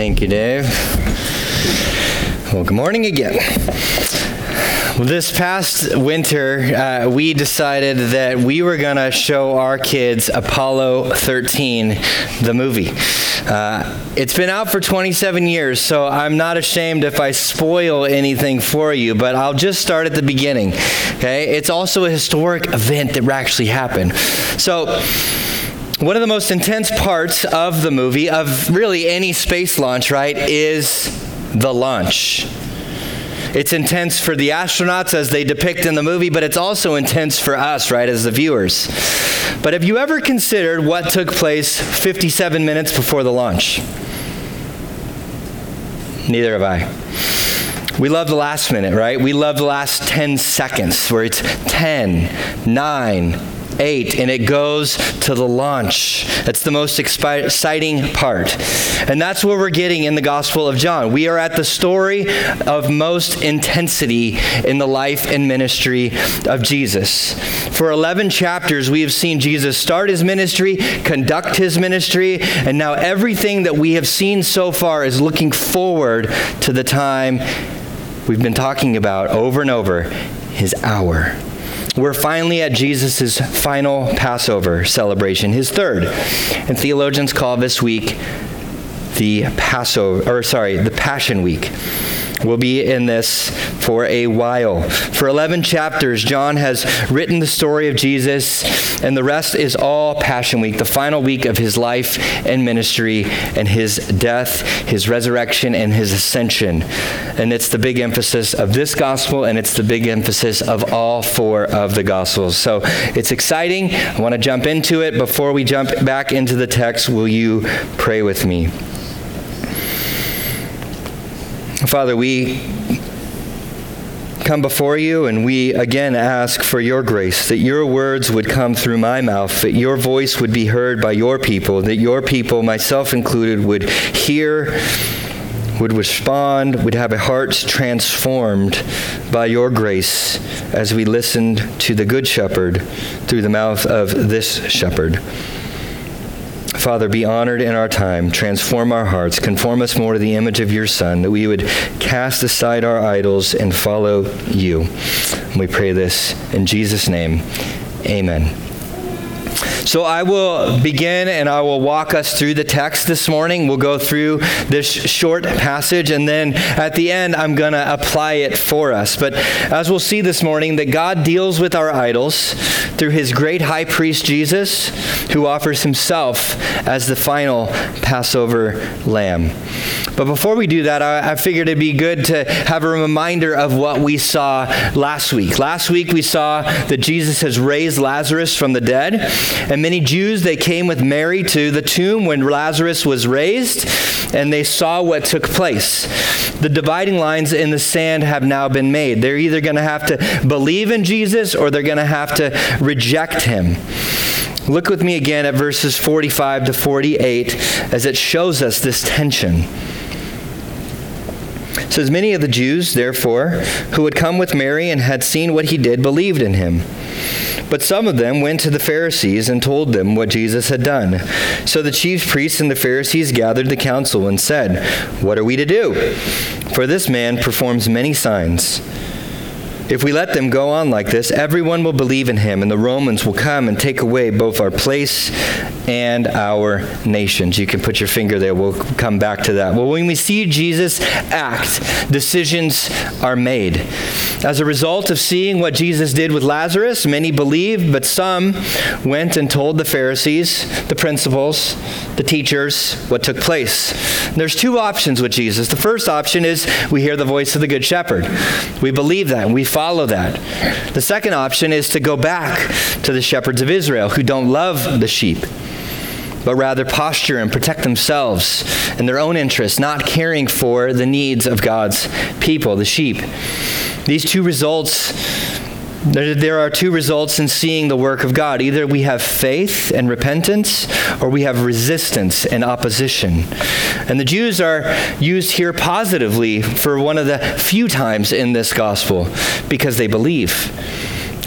Thank you, Dave. Well, good morning again. Well, this past winter, uh, we decided that we were going to show our kids Apollo 13, the movie. Uh, it's been out for 27 years, so I'm not ashamed if I spoil anything for you, but I'll just start at the beginning. Okay? It's also a historic event that actually happened. So, one of the most intense parts of the movie, of really any space launch, right, is the launch. It's intense for the astronauts as they depict in the movie, but it's also intense for us, right, as the viewers. But have you ever considered what took place 57 minutes before the launch? Neither have I. We love the last minute, right? We love the last 10 seconds where it's 10, 9, 8, and it goes to the launch. That's the most exciting part. And that's what we're getting in the Gospel of John. We are at the story of most intensity in the life and ministry of Jesus. For 11 chapters, we have seen Jesus start his ministry, conduct his ministry, and now everything that we have seen so far is looking forward to the time we've been talking about over and over his hour. We're finally at Jesus' final Passover celebration, his third. And theologians call this week the Passover, or sorry, the Passion Week. We'll be in this for a while. For 11 chapters, John has written the story of Jesus, and the rest is all Passion Week, the final week of his life and ministry, and his death, his resurrection, and his ascension. And it's the big emphasis of this gospel, and it's the big emphasis of all four of the gospels. So it's exciting. I want to jump into it. Before we jump back into the text, will you pray with me? Father, we come before you and we again ask for your grace, that your words would come through my mouth, that your voice would be heard by your people, that your people, myself included, would hear, would respond, would have a heart transformed by your grace as we listened to the Good Shepherd through the mouth of this shepherd. Father, be honored in our time. Transform our hearts. Conform us more to the image of your Son, that we would cast aside our idols and follow you. We pray this in Jesus' name. Amen. So I will begin and I will walk us through the text this morning. We'll go through this short passage and then at the end I'm going to apply it for us. But as we'll see this morning, that God deals with our idols through his great high priest Jesus, who offers himself as the final Passover lamb. But before we do that, I, I figured it'd be good to have a reminder of what we saw last week. Last week we saw that Jesus has raised Lazarus from the dead. And many Jews, they came with Mary to the tomb when Lazarus was raised, and they saw what took place. The dividing lines in the sand have now been made. They're either going to have to believe in Jesus or they're going to have to reject him. Look with me again at verses 45 to 48 as it shows us this tension. It says, Many of the Jews, therefore, who had come with Mary and had seen what he did, believed in him. But some of them went to the Pharisees and told them what Jesus had done. So the chief priests and the Pharisees gathered the council and said, What are we to do? For this man performs many signs. If we let them go on like this, everyone will believe in him, and the Romans will come and take away both our place and our nations. You can put your finger there. We'll come back to that. Well, when we see Jesus act, decisions are made. As a result of seeing what Jesus did with Lazarus, many believed, but some went and told the Pharisees, the principals, the teachers, what took place. There's two options with Jesus. The first option is we hear the voice of the Good Shepherd. We believe that, and we follow that. The second option is to go back to the shepherds of Israel who don't love the sheep but rather posture and protect themselves in their own interests, not caring for the needs of God's people, the sheep. These two results, there are two results in seeing the work of God. Either we have faith and repentance, or we have resistance and opposition. And the Jews are used here positively for one of the few times in this gospel because they believe.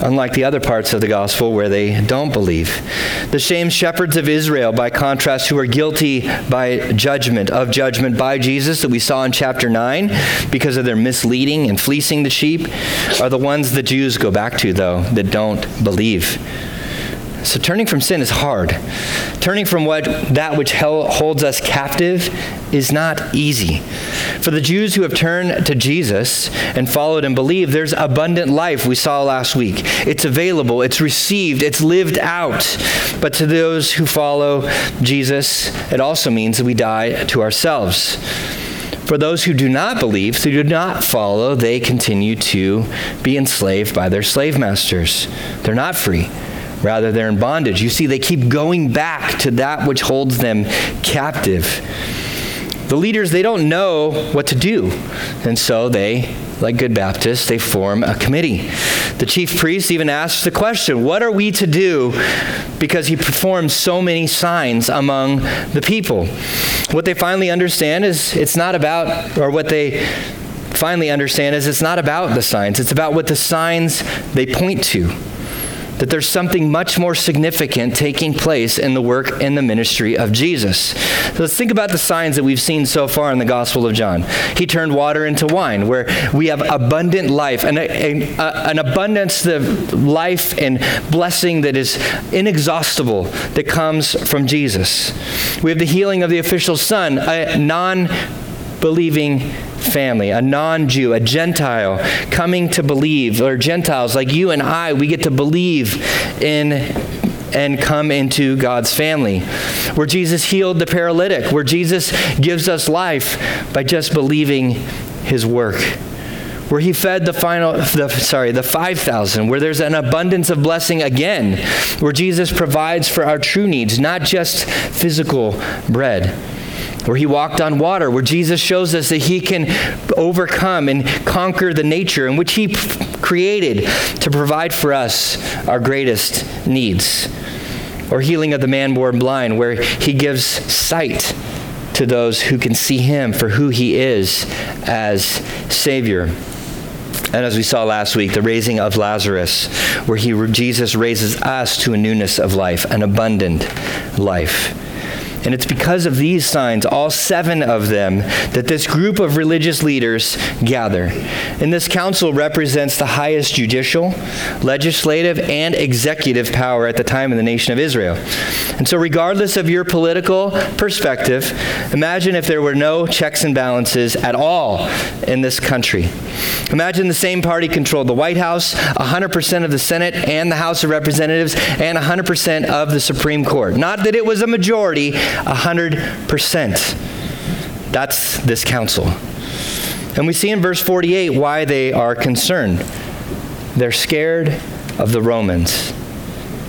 Unlike the other parts of the gospel where they don't believe. The shamed shepherds of Israel, by contrast, who are guilty by judgment, of judgment by Jesus that we saw in chapter 9 because of their misleading and fleecing the sheep, are the ones the Jews go back to, though, that don't believe. So turning from sin is hard. Turning from what that which holds us captive is not easy. For the Jews who have turned to Jesus and followed and believed, there's abundant life we saw last week. It's available, it's received, it's lived out. But to those who follow Jesus, it also means that we die to ourselves. For those who do not believe, who do not follow, they continue to be enslaved by their slave masters. They're not free. Rather, they're in bondage. You see, they keep going back to that which holds them captive. The leaders, they don't know what to do. And so they, like good Baptists, they form a committee. The chief priest even asks the question what are we to do? Because he performs so many signs among the people. What they finally understand is it's not about, or what they finally understand is it's not about the signs, it's about what the signs they point to that there's something much more significant taking place in the work and the ministry of Jesus. So let's think about the signs that we've seen so far in the Gospel of John. He turned water into wine, where we have abundant life, and an abundance of life and blessing that is inexhaustible that comes from Jesus. We have the healing of the official son, a non believing family, a non Jew, a Gentile coming to believe, or Gentiles like you and I, we get to believe in and come into God's family. Where Jesus healed the paralytic, where Jesus gives us life by just believing his work. Where he fed the final, the, sorry, the 5,000, where there's an abundance of blessing again, where Jesus provides for our true needs, not just physical bread where he walked on water, where Jesus shows us that he can overcome and conquer the nature in which he created to provide for us our greatest needs. Or healing of the man born blind, where he gives sight to those who can see him for who he is as Savior. And as we saw last week, the raising of Lazarus, where he, Jesus raises us to a newness of life, an abundant life. And it's because of these signs, all seven of them, that this group of religious leaders gather. And this council represents the highest judicial, legislative, and executive power at the time in the nation of Israel. And so, regardless of your political perspective, imagine if there were no checks and balances at all in this country. Imagine the same party controlled the White House, 100% of the Senate and the House of Representatives, and 100% of the Supreme Court. Not that it was a majority, 100%. That's this council. And we see in verse 48 why they are concerned. They're scared of the Romans.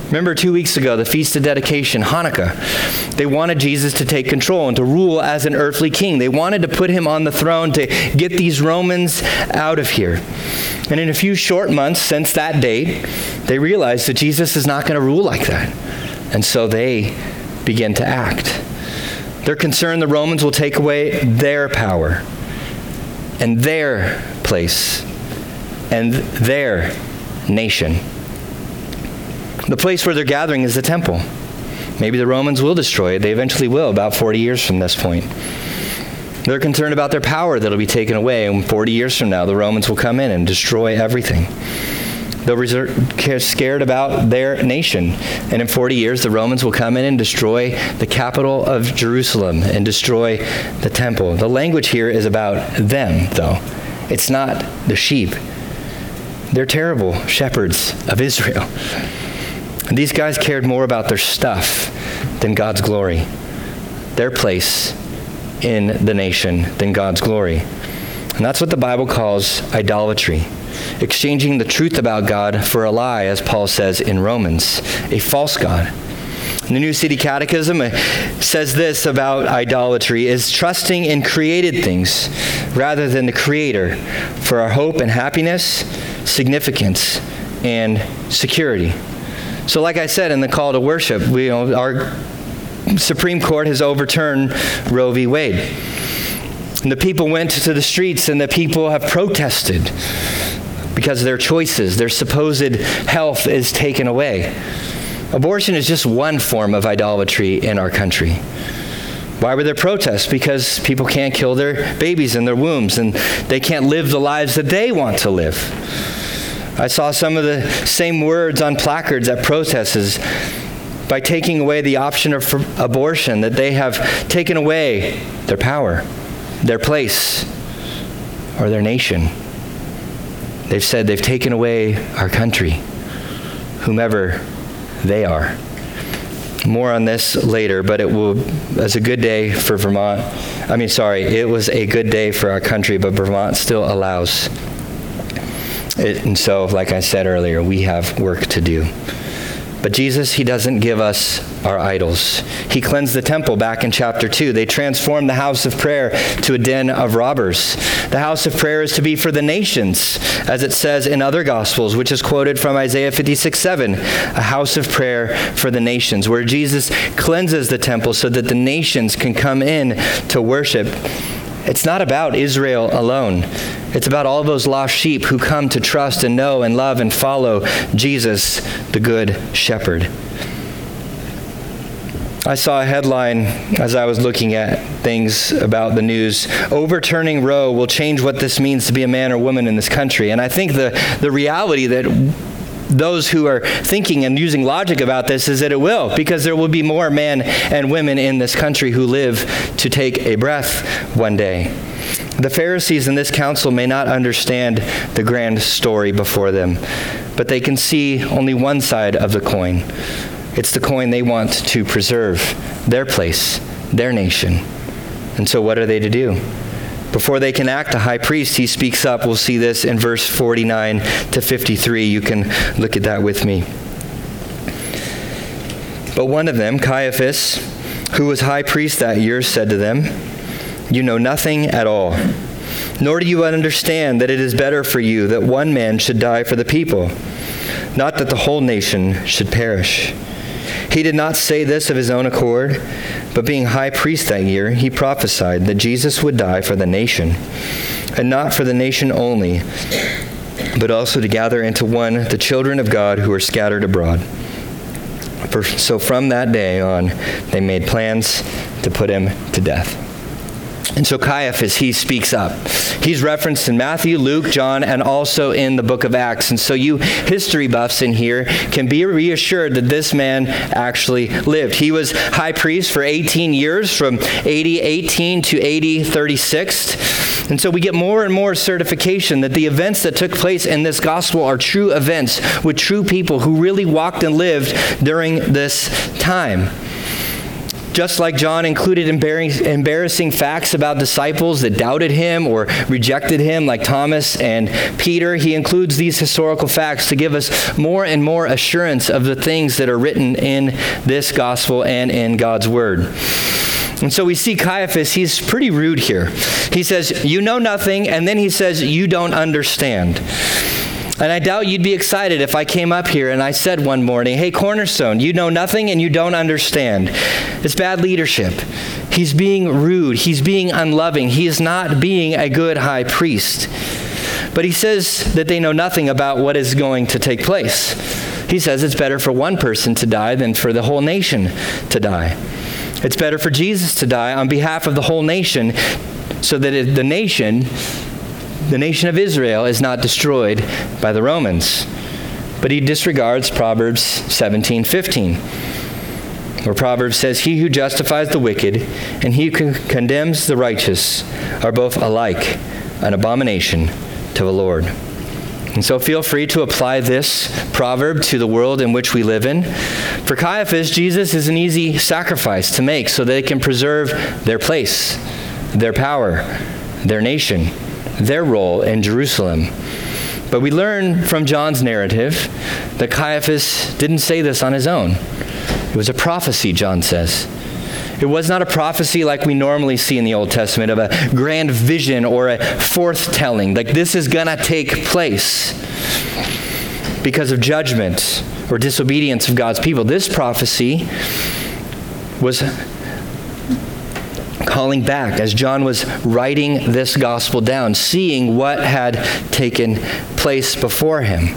Remember two weeks ago, the Feast of Dedication, Hanukkah. They wanted Jesus to take control and to rule as an earthly king. They wanted to put him on the throne to get these Romans out of here. And in a few short months since that date, they realized that Jesus is not going to rule like that. And so they begin to act. They're concerned the Romans will take away their power and their place and their nation. The place where they're gathering is the temple. Maybe the Romans will destroy it. They eventually will, about 40 years from this point. They're concerned about their power that'll be taken away, and 40 years from now, the Romans will come in and destroy everything. They'll be scared about their nation. And in 40 years, the Romans will come in and destroy the capital of Jerusalem and destroy the temple. The language here is about them, though. It's not the sheep. They're terrible shepherds of Israel. And these guys cared more about their stuff than God's glory, their place in the nation than God's glory. And that's what the Bible calls idolatry exchanging the truth about God for a lie, as Paul says in Romans, a false God. The New City Catechism uh, says this about idolatry is trusting in created things rather than the creator for our hope and happiness, significance, and security. So, like I said in the call to worship, we, you know, our Supreme Court has overturned Roe v. Wade. And the people went to the streets and the people have protested because their choices, their supposed health is taken away. Abortion is just one form of idolatry in our country. Why were there protests? Because people can't kill their babies in their wombs and they can't live the lives that they want to live. I saw some of the same words on placards at protests by taking away the option of abortion, that they have taken away their power, their place, or their nation. They've said they've taken away our country, whomever they are. More on this later, but it will as a good day for Vermont. I mean, sorry, it was a good day for our country, but Vermont still allows it. And so, like I said earlier, we have work to do. But Jesus, He doesn't give us our idols. He cleansed the temple back in chapter 2. They transformed the house of prayer to a den of robbers. The house of prayer is to be for the nations, as it says in other gospels, which is quoted from Isaiah 56 7, a house of prayer for the nations, where Jesus cleanses the temple so that the nations can come in to worship. It's not about Israel alone. It's about all those lost sheep who come to trust and know and love and follow Jesus, the Good Shepherd. I saw a headline as I was looking at things about the news. Overturning Roe will change what this means to be a man or woman in this country. And I think the, the reality that those who are thinking and using logic about this is that it will, because there will be more men and women in this country who live to take a breath one day. The Pharisees in this council may not understand the grand story before them, but they can see only one side of the coin. It's the coin they want to preserve, their place, their nation. And so, what are they to do? Before they can act a high priest, he speaks up. We'll see this in verse 49 to 53. You can look at that with me. But one of them, Caiaphas, who was high priest that year, said to them, You know nothing at all, nor do you understand that it is better for you that one man should die for the people, not that the whole nation should perish. He did not say this of his own accord, but being high priest that year, he prophesied that Jesus would die for the nation, and not for the nation only, but also to gather into one the children of God who are scattered abroad. For, so from that day on, they made plans to put him to death. And so Caiaphas, he speaks up. He's referenced in Matthew, Luke, John, and also in the book of Acts. And so you history buffs in here can be reassured that this man actually lived. He was high priest for 18 years, from AD 18 to AD 36. And so we get more and more certification that the events that took place in this gospel are true events with true people who really walked and lived during this time. Just like John included embarrassing facts about disciples that doubted him or rejected him, like Thomas and Peter, he includes these historical facts to give us more and more assurance of the things that are written in this gospel and in God's word. And so we see Caiaphas, he's pretty rude here. He says, You know nothing, and then he says, You don't understand. And I doubt you'd be excited if I came up here and I said one morning, Hey, Cornerstone, you know nothing and you don't understand. It's bad leadership. He's being rude. He's being unloving. He is not being a good high priest. But he says that they know nothing about what is going to take place. He says it's better for one person to die than for the whole nation to die. It's better for Jesus to die on behalf of the whole nation so that the nation the nation of Israel is not destroyed by the Romans. But he disregards Proverbs 17:15, where Proverbs says, "He who justifies the wicked and he who condemns the righteous are both alike an abomination to the Lord." And so feel free to apply this proverb to the world in which we live in. For Caiaphas, Jesus is an easy sacrifice to make so they can preserve their place, their power, their nation their role in Jerusalem. But we learn from John's narrative that Caiaphas didn't say this on his own. It was a prophecy, John says. It was not a prophecy like we normally see in the Old Testament of a grand vision or a forthtelling. Like this is going to take place because of judgment or disobedience of God's people. This prophecy was calling back as John was writing this gospel down, seeing what had taken place before him.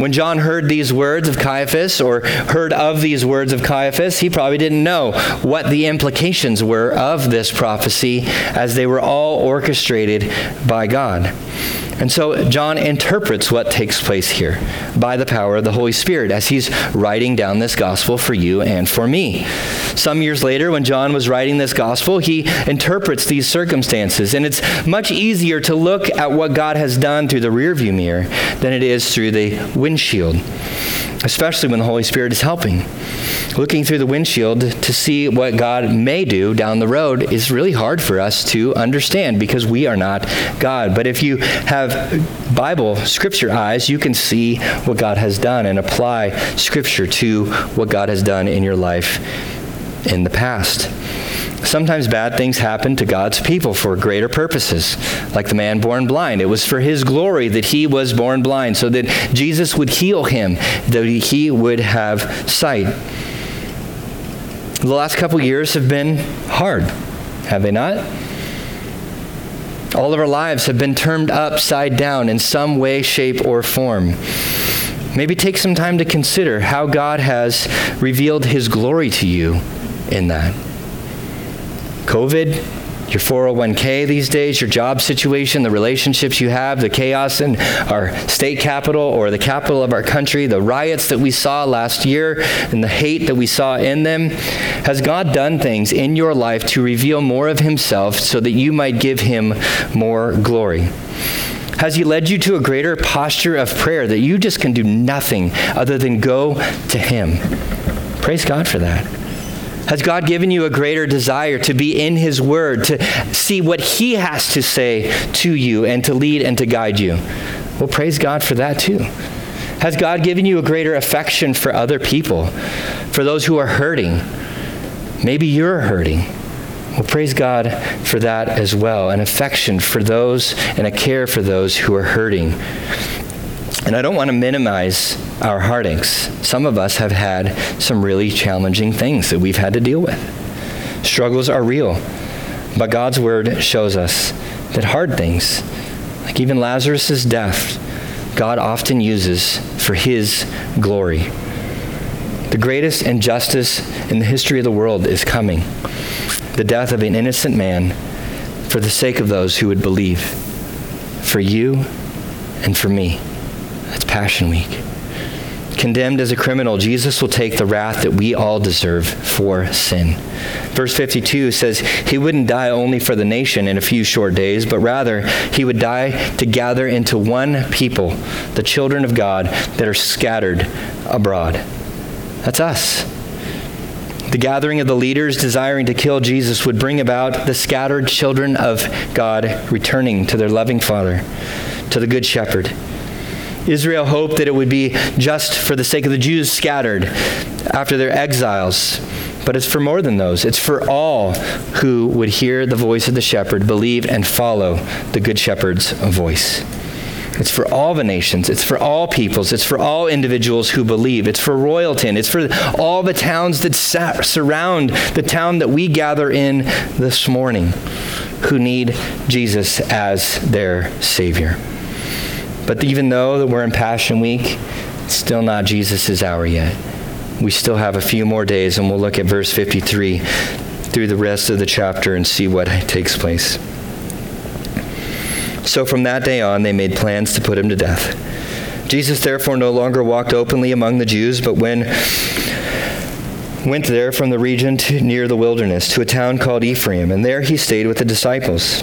When John heard these words of Caiaphas or heard of these words of Caiaphas, he probably didn't know what the implications were of this prophecy as they were all orchestrated by God. And so John interprets what takes place here by the power of the Holy Spirit as he's writing down this gospel for you and for me. Some years later, when John was writing this gospel, he interprets these circumstances. And it's much easier to look at what God has done through the rearview mirror than it is through the windshield, especially when the Holy Spirit is helping looking through the windshield to see what God may do down the road is really hard for us to understand because we are not God. But if you have Bible, scripture eyes, you can see what God has done and apply scripture to what God has done in your life in the past. Sometimes bad things happen to God's people for greater purposes, like the man born blind. It was for his glory that he was born blind, so that Jesus would heal him, that he would have sight. The last couple years have been hard, have they not? All of our lives have been turned upside down in some way, shape, or form. Maybe take some time to consider how God has revealed his glory to you in that. COVID, your 401k these days, your job situation, the relationships you have, the chaos in our state capital or the capital of our country, the riots that we saw last year, and the hate that we saw in them. Has God done things in your life to reveal more of Himself so that you might give Him more glory? Has He led you to a greater posture of prayer that you just can do nothing other than go to Him? Praise God for that. Has God given you a greater desire to be in His Word, to see what He has to say to you, and to lead and to guide you? Well, praise God for that too. Has God given you a greater affection for other people, for those who are hurting? Maybe you're hurting. Well, praise God for that as well an affection for those and a care for those who are hurting. And I don't want to minimize our heartaches. Some of us have had some really challenging things that we've had to deal with. Struggles are real, but God's word shows us that hard things, like even Lazarus' death, God often uses for his glory. The greatest injustice in the history of the world is coming the death of an innocent man for the sake of those who would believe, for you and for me. That's Passion Week. Condemned as a criminal, Jesus will take the wrath that we all deserve for sin. Verse 52 says he wouldn't die only for the nation in a few short days, but rather he would die to gather into one people, the children of God that are scattered abroad. That's us. The gathering of the leaders desiring to kill Jesus would bring about the scattered children of God returning to their loving Father, to the Good Shepherd. Israel hoped that it would be just for the sake of the Jews scattered after their exiles. But it's for more than those. It's for all who would hear the voice of the shepherd, believe, and follow the good shepherd's voice. It's for all the nations. It's for all peoples. It's for all individuals who believe. It's for Royalton. It's for all the towns that surround the town that we gather in this morning who need Jesus as their Savior. But even though that we're in Passion Week, it's still not Jesus' hour yet. We still have a few more days, and we'll look at verse 53 through the rest of the chapter and see what takes place. So from that day on, they made plans to put him to death. Jesus therefore no longer walked openly among the Jews, but when went there from the region to, near the wilderness to a town called Ephraim, and there he stayed with the disciples.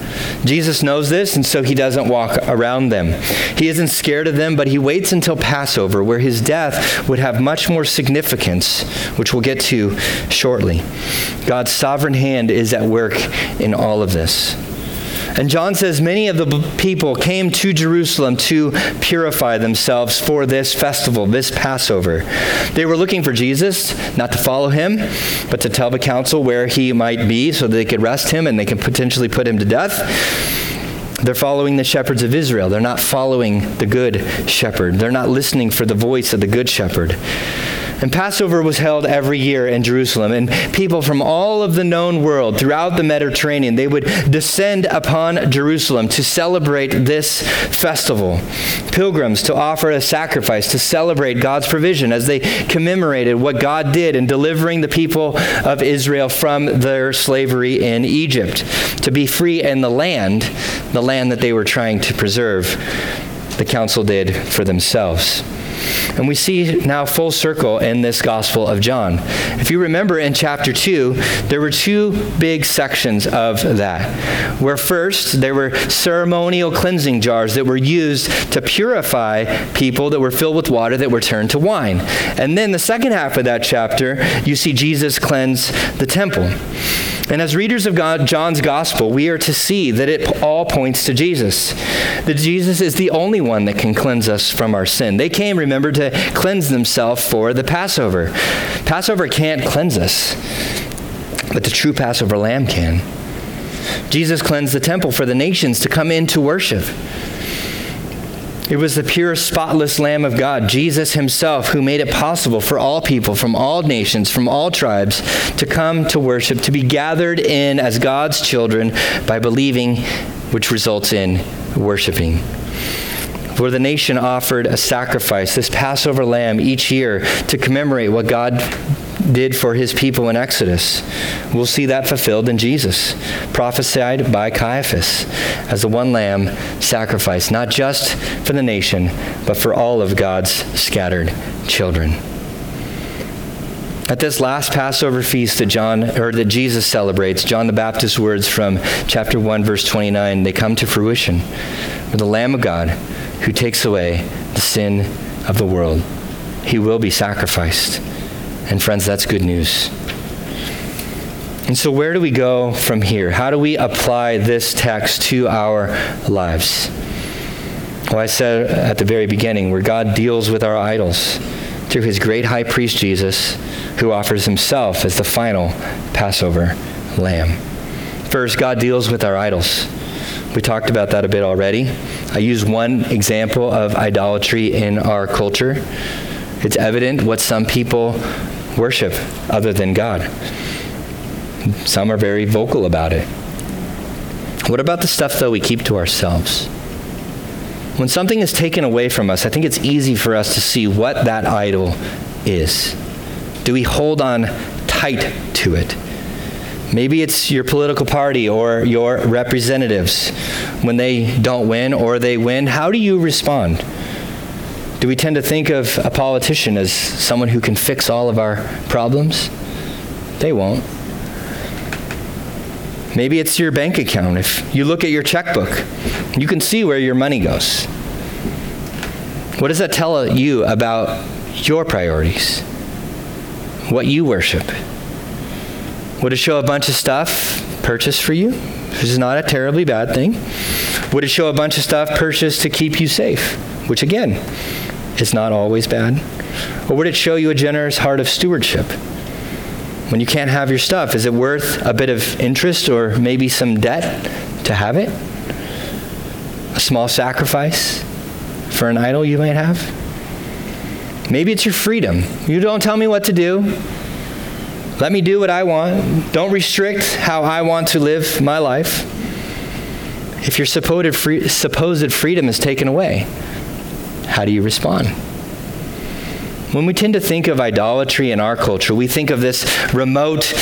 Jesus knows this, and so he doesn't walk around them. He isn't scared of them, but he waits until Passover, where his death would have much more significance, which we'll get to shortly. God's sovereign hand is at work in all of this. And John says many of the people came to Jerusalem to purify themselves for this festival, this Passover. They were looking for Jesus, not to follow him, but to tell the council where he might be so they could arrest him and they could potentially put him to death. They're following the shepherds of Israel. They're not following the good shepherd. They're not listening for the voice of the good shepherd. And Passover was held every year in Jerusalem, and people from all of the known world throughout the Mediterranean, they would descend upon Jerusalem to celebrate this festival. Pilgrims to offer a sacrifice to celebrate God's provision as they commemorated what God did in delivering the people of Israel from their slavery in Egypt, to be free in the land, the land that they were trying to preserve. The council did for themselves. And we see now full circle in this Gospel of John. If you remember in chapter 2, there were two big sections of that. Where first, there were ceremonial cleansing jars that were used to purify people that were filled with water that were turned to wine. And then the second half of that chapter, you see Jesus cleanse the temple. And as readers of God, John's gospel, we are to see that it all points to Jesus. That Jesus is the only one that can cleanse us from our sin. They came, remember, to cleanse themselves for the Passover. Passover can't cleanse us, but the true Passover lamb can. Jesus cleansed the temple for the nations to come in to worship. It was the pure, spotless Lamb of God, Jesus Himself, who made it possible for all people from all nations, from all tribes, to come to worship, to be gathered in as God's children by believing, which results in worshiping. For the nation offered a sacrifice, this Passover lamb, each year to commemorate what God did for his people in Exodus. We'll see that fulfilled in Jesus, prophesied by Caiaphas as the one lamb sacrificed, not just for the nation, but for all of God's scattered children. At this last Passover feast that John or that Jesus celebrates, John the Baptist's words from chapter 1 verse 29, they come to fruition. For the Lamb of God who takes away the sin of the world. He will be sacrificed. And friends, that's good news. And so, where do we go from here? How do we apply this text to our lives? Well, I said at the very beginning, where God deals with our idols through his great high priest Jesus, who offers himself as the final Passover lamb. First, God deals with our idols. We talked about that a bit already. I use one example of idolatry in our culture. It's evident what some people worship other than God. Some are very vocal about it. What about the stuff, though, we keep to ourselves? When something is taken away from us, I think it's easy for us to see what that idol is. Do we hold on tight to it? Maybe it's your political party or your representatives. When they don't win or they win, how do you respond? Do we tend to think of a politician as someone who can fix all of our problems? They won't. Maybe it's your bank account. If you look at your checkbook, you can see where your money goes. What does that tell you about your priorities? What you worship? Would it show a bunch of stuff purchased for you? This is not a terribly bad thing. Would it show a bunch of stuff purchased to keep you safe? Which, again, is not always bad? Or would it show you a generous heart of stewardship? When you can't have your stuff, is it worth a bit of interest or maybe some debt to have it? A small sacrifice for an idol you might have? Maybe it's your freedom. You don't tell me what to do. Let me do what I want. Don't restrict how I want to live my life. If your supposed, free, supposed freedom is taken away, how do you respond? When we tend to think of idolatry in our culture, we think of this remote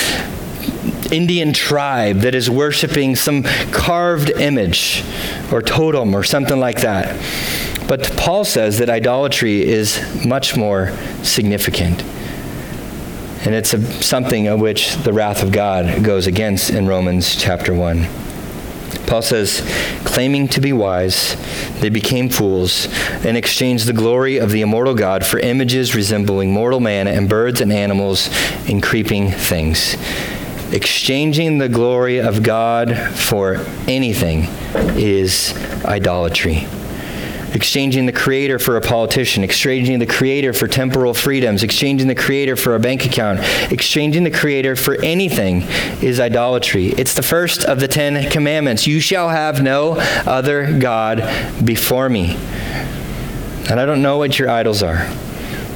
Indian tribe that is worshiping some carved image or totem or something like that. But Paul says that idolatry is much more significant. And it's a, something of which the wrath of God goes against in Romans chapter 1. Paul says, claiming to be wise, they became fools and exchanged the glory of the immortal God for images resembling mortal man and birds and animals and creeping things. Exchanging the glory of God for anything is idolatry. Exchanging the creator for a politician, exchanging the creator for temporal freedoms, exchanging the creator for a bank account, exchanging the creator for anything is idolatry. It's the first of the Ten Commandments. You shall have no other God before me. And I don't know what your idols are.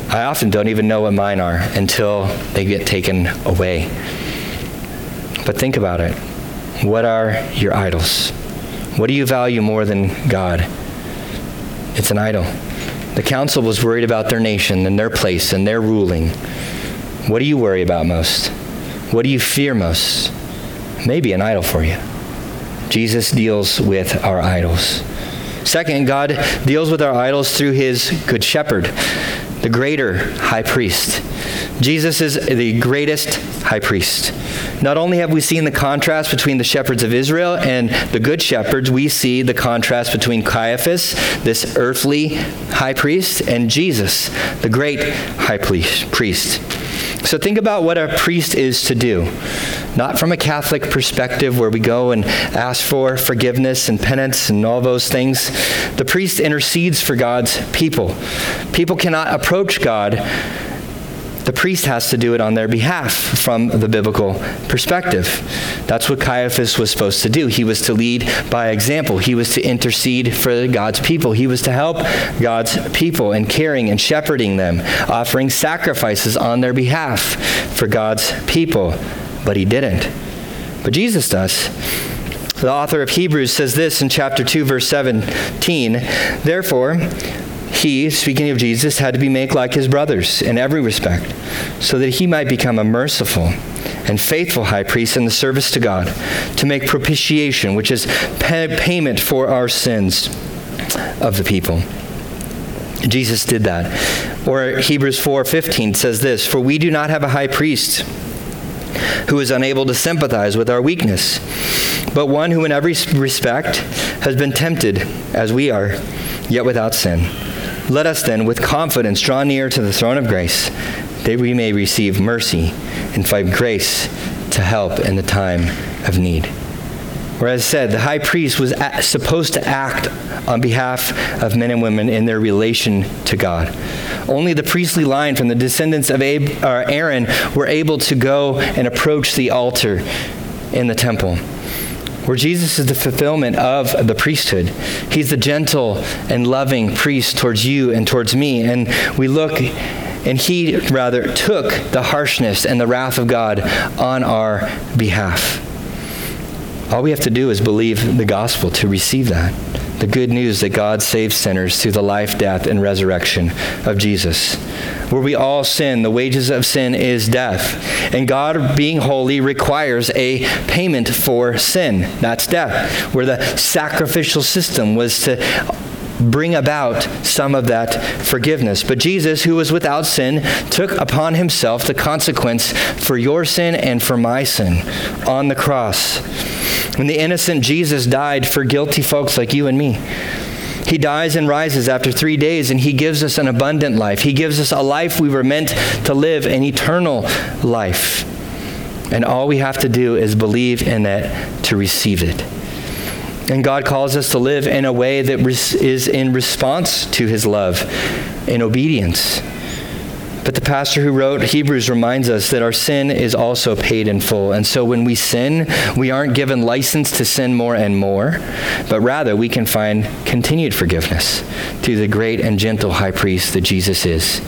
I often don't even know what mine are until they get taken away. But think about it. What are your idols? What do you value more than God? It's an idol. The council was worried about their nation and their place and their ruling. What do you worry about most? What do you fear most? Maybe an idol for you. Jesus deals with our idols. Second, God deals with our idols through his good shepherd, the greater high priest. Jesus is the greatest high priest. Not only have we seen the contrast between the shepherds of Israel and the good shepherds, we see the contrast between Caiaphas, this earthly high priest, and Jesus, the great high priest. So think about what a priest is to do. Not from a Catholic perspective where we go and ask for forgiveness and penance and all those things. The priest intercedes for God's people. People cannot approach God the priest has to do it on their behalf from the biblical perspective. That's what Caiaphas was supposed to do. He was to lead by example, he was to intercede for God's people, he was to help God's people in caring and shepherding them, offering sacrifices on their behalf for God's people. But he didn't. But Jesus does. The author of Hebrews says this in chapter 2, verse 17 Therefore, he, speaking of Jesus, had to be made like his brothers in every respect, so that he might become a merciful and faithful high priest in the service to God, to make propitiation, which is pay- payment for our sins of the people. Jesus did that. Or Hebrews 4:15 says this, "For we do not have a high priest who is unable to sympathize with our weakness, but one who in every respect has been tempted as we are, yet without sin." Let us then, with confidence, draw near to the throne of grace, that we may receive mercy and find grace to help in the time of need. Whereas said, the high priest was supposed to act on behalf of men and women in their relation to God. Only the priestly line from the descendants of uh, Aaron were able to go and approach the altar in the temple where Jesus is the fulfillment of the priesthood. He's the gentle and loving priest towards you and towards me. And we look, and he rather took the harshness and the wrath of God on our behalf. All we have to do is believe the gospel to receive that the good news that God saves sinners through the life, death, and resurrection of Jesus. Where we all sin, the wages of sin is death. And God, being holy, requires a payment for sin. That's death. Where the sacrificial system was to bring about some of that forgiveness. But Jesus, who was without sin, took upon himself the consequence for your sin and for my sin on the cross. When the innocent Jesus died for guilty folks like you and me, he dies and rises after three days, and he gives us an abundant life. He gives us a life we were meant to live, an eternal life. And all we have to do is believe in it to receive it. And God calls us to live in a way that is in response to his love, in obedience. But the pastor who wrote Hebrews reminds us that our sin is also paid in full. And so when we sin, we aren't given license to sin more and more, but rather we can find continued forgiveness through the great and gentle high priest that Jesus is.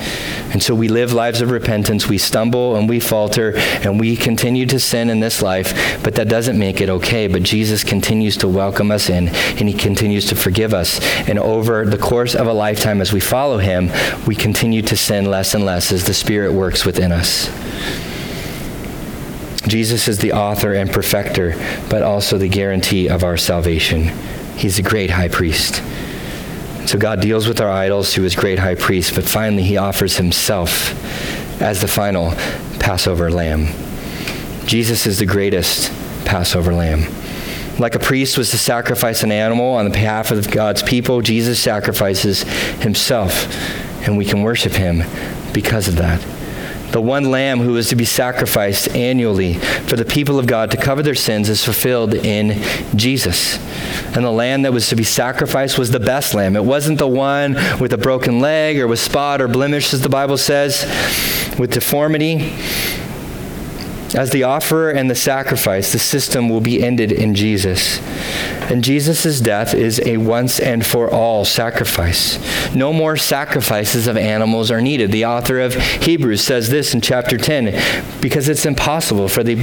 And so we live lives of repentance. We stumble and we falter and we continue to sin in this life, but that doesn't make it okay. But Jesus continues to welcome us in and he continues to forgive us. And over the course of a lifetime, as we follow him, we continue to sin less and less us as the Spirit works within us. Jesus is the author and perfecter, but also the guarantee of our salvation. He's a great high priest. So God deals with our idols through his great high priest, but finally he offers himself as the final Passover lamb. Jesus is the greatest Passover lamb. Like a priest was to sacrifice an animal on the behalf of God's people, Jesus sacrifices himself, and we can worship him because of that. The one lamb who was to be sacrificed annually for the people of God to cover their sins is fulfilled in Jesus. And the lamb that was to be sacrificed was the best lamb. It wasn't the one with a broken leg or with spot or blemish, as the Bible says, with deformity. As the offerer and the sacrifice, the system will be ended in Jesus. And Jesus' death is a once and for all sacrifice. No more sacrifices of animals are needed. The author of Hebrews says this in chapter 10 because it's impossible for the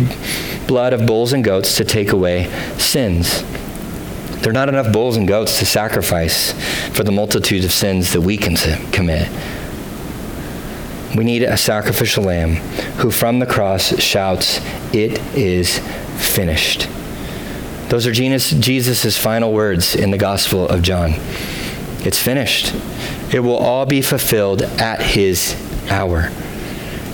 blood of bulls and goats to take away sins. There are not enough bulls and goats to sacrifice for the multitude of sins that we can commit. We need a sacrificial lamb who from the cross shouts, It is finished. Those are Jesus' final words in the Gospel of John. It's finished. It will all be fulfilled at his hour.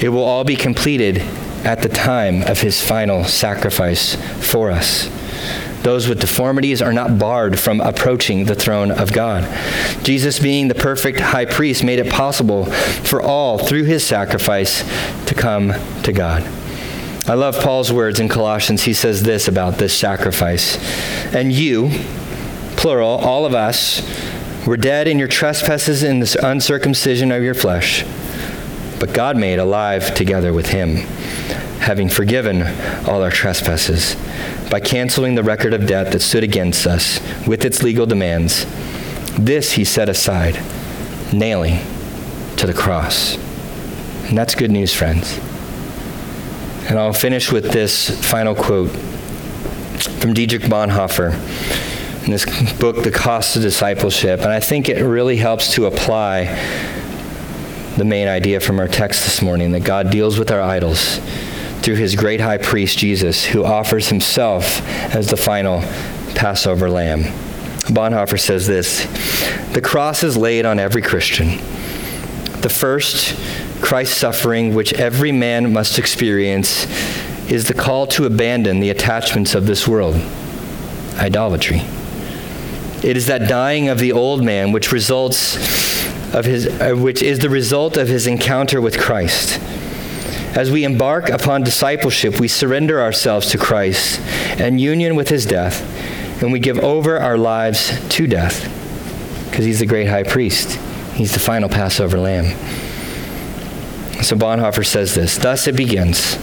It will all be completed at the time of his final sacrifice for us. Those with deformities are not barred from approaching the throne of God. Jesus, being the perfect high priest, made it possible for all, through his sacrifice, to come to God. I love Paul's words in Colossians. He says this about this sacrifice. And you, plural, all of us, were dead in your trespasses in the uncircumcision of your flesh, but God made alive together with him, having forgiven all our trespasses by canceling the record of debt that stood against us with its legal demands. This he set aside, nailing to the cross. And that's good news, friends. And I'll finish with this final quote from Dietrich Bonhoeffer in this book, The Cost of Discipleship. And I think it really helps to apply the main idea from our text this morning that God deals with our idols through his great high priest, Jesus, who offers himself as the final Passover lamb. Bonhoeffer says this The cross is laid on every Christian. The first, Christ's suffering, which every man must experience, is the call to abandon the attachments of this world idolatry. It is that dying of the old man which results of his, uh, which is the result of his encounter with Christ. As we embark upon discipleship, we surrender ourselves to Christ and union with his death, and we give over our lives to death because he's the great high priest. He's the final Passover lamb. So Bonhoeffer says this Thus it begins.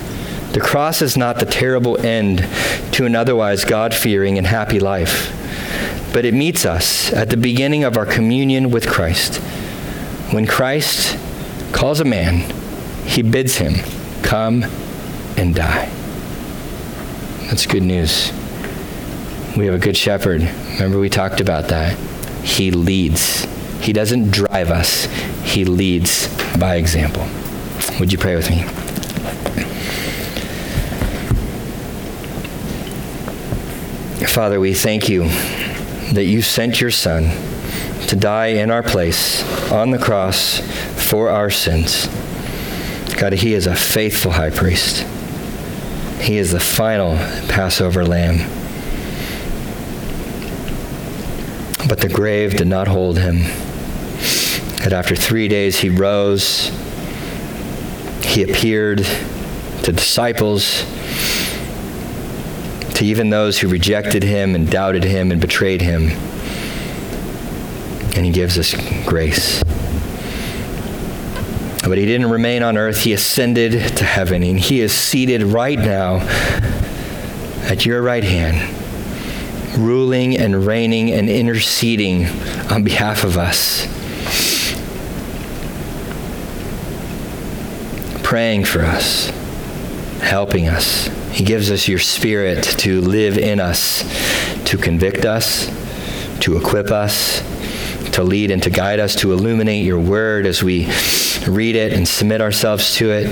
The cross is not the terrible end to an otherwise God fearing and happy life, but it meets us at the beginning of our communion with Christ. When Christ calls a man, he bids him come and die. That's good news. We have a good shepherd. Remember, we talked about that. He leads. He doesn't drive us, He leads by example. Would you pray with me? Father, we thank you that you sent your Son to die in our place on the cross for our sins. God, He is a faithful high priest. He is the final Passover lamb. But the grave did not hold him. And after three days he rose, he appeared to disciples, to even those who rejected him and doubted him and betrayed him. And he gives us grace. But he didn't remain on earth. He ascended to heaven, and he is seated right now at your right hand, ruling and reigning and interceding on behalf of us. Praying for us, helping us. He gives us your spirit to live in us, to convict us, to equip us, to lead and to guide us, to illuminate your word as we read it and submit ourselves to it.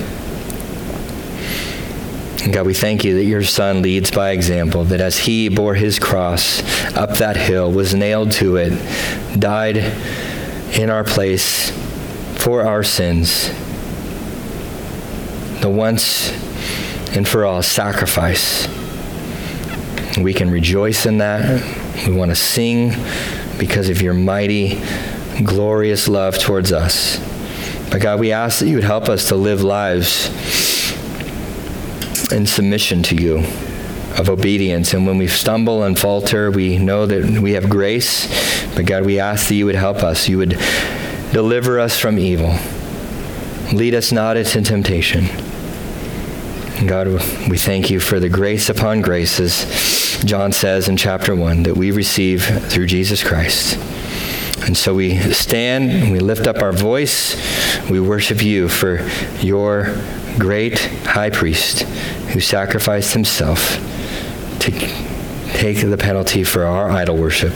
And God, we thank you that your Son leads by example, that as he bore his cross up that hill, was nailed to it, died in our place for our sins, the once and for all sacrifice. We can rejoice in that. We want to sing because of your mighty, glorious love towards us. But God, we ask that you would help us to live lives in submission to you, of obedience. And when we stumble and falter, we know that we have grace. But God, we ask that you would help us. You would deliver us from evil. Lead us not into temptation. And God, we thank you for the grace upon graces, John says in chapter 1, that we receive through Jesus Christ. And so we stand and we lift up our voice. We worship you for your great high priest who sacrificed himself to take the penalty for our idol worship.